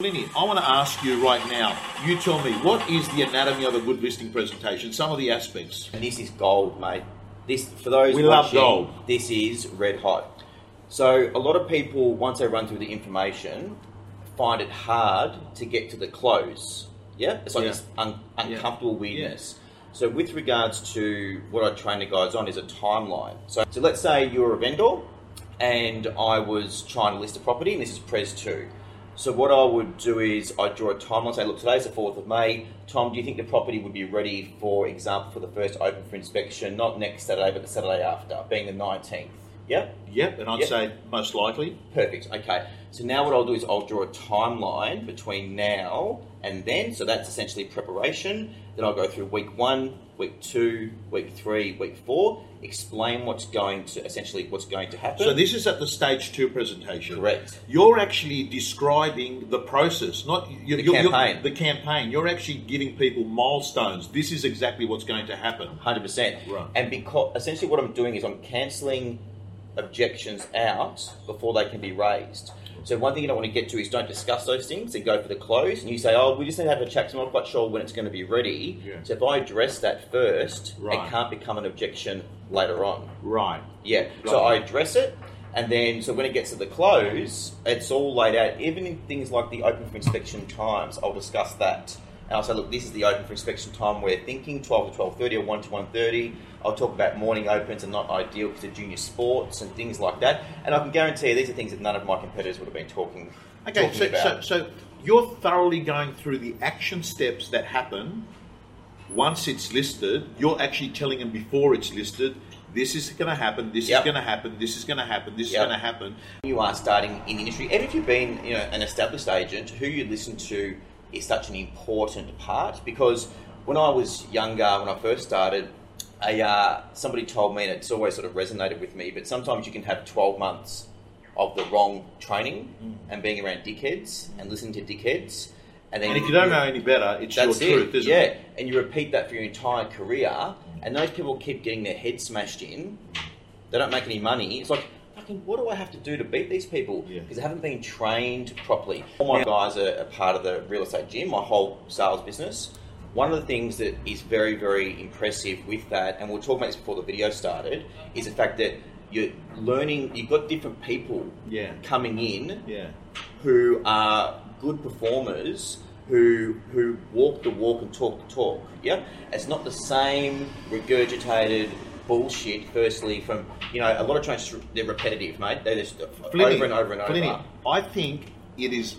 Lenny, I want to ask you right now. You tell me what is the anatomy of a good listing presentation? Some of the aspects. And this is gold, mate. This for those We love gold. This is red hot. So a lot of people, once they run through the information, find it hard to get to the close. Yeah, it's like Yeah. this un- uncomfortable weirdness. So with regards to what I train the guys on is a timeline. So, so let's say you're a vendor, and I was trying to list a property, and this is Pres two. So what I would do is I draw a timeline. Say, look, today's the fourth of May. Tom, do you think the property would be ready, for example, for the first open for inspection, not next Saturday, but the Saturday after, being the nineteenth? Yep. Yep, and I'd Yep. say most likely. Perfect. Okay. So now what I'll do is I'll draw a timeline between now and then. So that's essentially preparation. Then I'll go through week one, week two, week three, week four. Explain what's going to essentially what's going to happen. So this is at the stage two presentation. Correct. You're actually describing the process, not you, The you're- you're- campaign. the campaign. You're actually giving people milestones. This is exactly what's going to happen. Hundred percent. Right. And because essentially what I'm doing is I'm cancelling objections out before they can be raised. So one thing you don't want to get to is don't discuss those things and go for the close. And you say, "Oh, we just need to have a chat. I'm not quite sure when it's going to be ready." Yeah. So if I address that first, Right. it can't become an objection later on. Right. Yeah. So I address it, and then so when it gets to the close, it's all laid out. Even in things like the open for inspection times, I'll discuss that. And I'll say, look, this is the open for inspection time we're thinking, 12 to 12.30 or 1 to 1.30. I'll talk about morning opens and not ideal because of junior sports and things like that. And I can guarantee you these are things that none of my competitors would have been talking, Okay, talking so, about. so, so you're thoroughly going through the action steps that happen once it's listed. You're actually telling them before it's listed, this is going to happen, this Yep. is going to happen, this is going to happen, this Yep. is going to happen. you are starting in the industry, even if you've been you know an established agent, who you listen to is such an important part. Because when I was younger, when I first started, a, uh, somebody told me, and it's always sort of resonated with me. But sometimes you can have twelve months of the wrong training and being around dickheads and listening to dickheads, and then And if you don't know any better, it's your it. truth, isn't yeah, it? and you repeat that for your entire career, and those people keep getting their heads smashed in. They don't make any money. It's like, fucking, what do I have to do to beat these people? Yeah. Because they haven't been trained properly. All my guys are a part of the real estate gym, my whole sales business. One of the things that is very, very impressive with that, and we'll talk about this before the video started, is the fact that you're learning. You've got different people Yeah. coming in Yeah. who are good performers who who walk the walk and talk the talk. Yeah, it's not the same regurgitated bullshit. Firstly, from you know, a lot of trains they're repetitive, mate. They're just Flinny, over and over and Flinny, over. I think it is.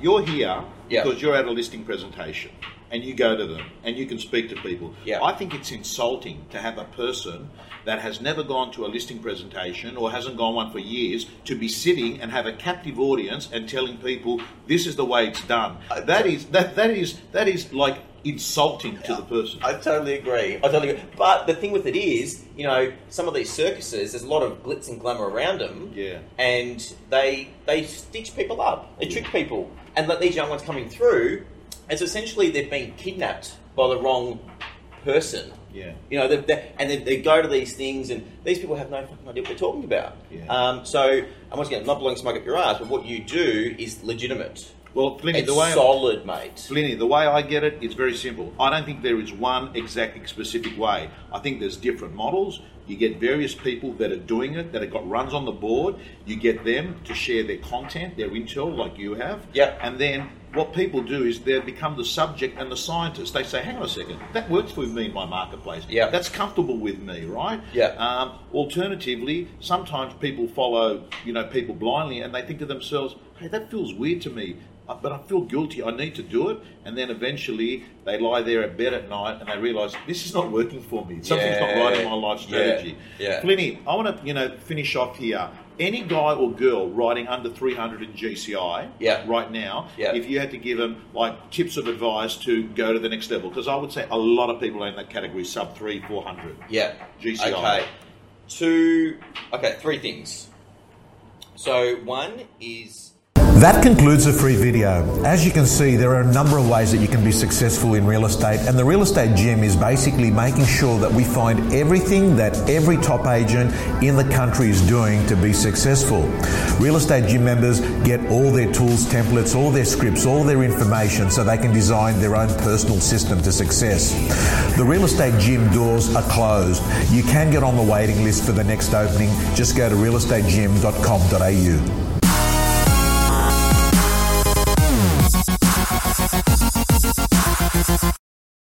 You're here Yeah. because you're at a listing presentation, and you go to them, and you can speak to people. Yeah. I think it's insulting to have a person that has never gone to a listing presentation or hasn't gone one for years to be sitting and have a captive audience and telling people this is the way it's done. That is that that is that is like insulting to the person. I totally agree. I totally agree. But the thing with it is, you know, some of these circuses, there's a lot of glitz and glamour around them. Yeah. And they they stitch people up. They trick people. And let these young ones coming through, it's essentially they've been kidnapped by the wrong person. Yeah. You know, they, they, and they, they go to these things, and these people have no fucking idea what they're talking about. Yeah. Um, so, and once again, I'm not blowing smoke up your ass, but what you do is legitimate. Well, Flinny, the way solid, mate. Flinny, the way I get it is very simple. I don't think there is one exact specific way. I think there's different models. You get various people that are doing it, that have got runs on the board. You get them to share their content, their intel, like you have. Yep. And then what people do is they become the subject and the scientist. They say, hang on a second, that works for me in my marketplace. Yeah. That's comfortable with me, right? Yep. Um, alternatively, sometimes people follow, you know, people blindly and they think to themselves, hey, that feels weird to me, uh, but I feel guilty. I need to do it. And then eventually they lie there at bed at night and they realise this is not working for me. Something's not right in my life Yeah. Strategy. Yeah. Flinny, I want to, you know, finish off here. Any guy or girl riding under 300 in GCI Yeah. right now, Yeah. if you had to give them like tips of advice to go to the next level, because I would say a lot of people are in that category, sub three, 400. Yeah. GCI. Okay. Two. Okay, three things. So one is That concludes the free video. As you can see, there are a number of ways that you can be successful in real estate, and the Real Estate Gym is basically making sure that we find everything that every top agent in the country is doing to be successful. Real Estate Gym members get all their tools, templates, all their scripts, all their information so they can design their own personal system to success. The Real Estate Gym doors are closed. You can get on the waiting list for the next opening. Just go to realestategym.com.au.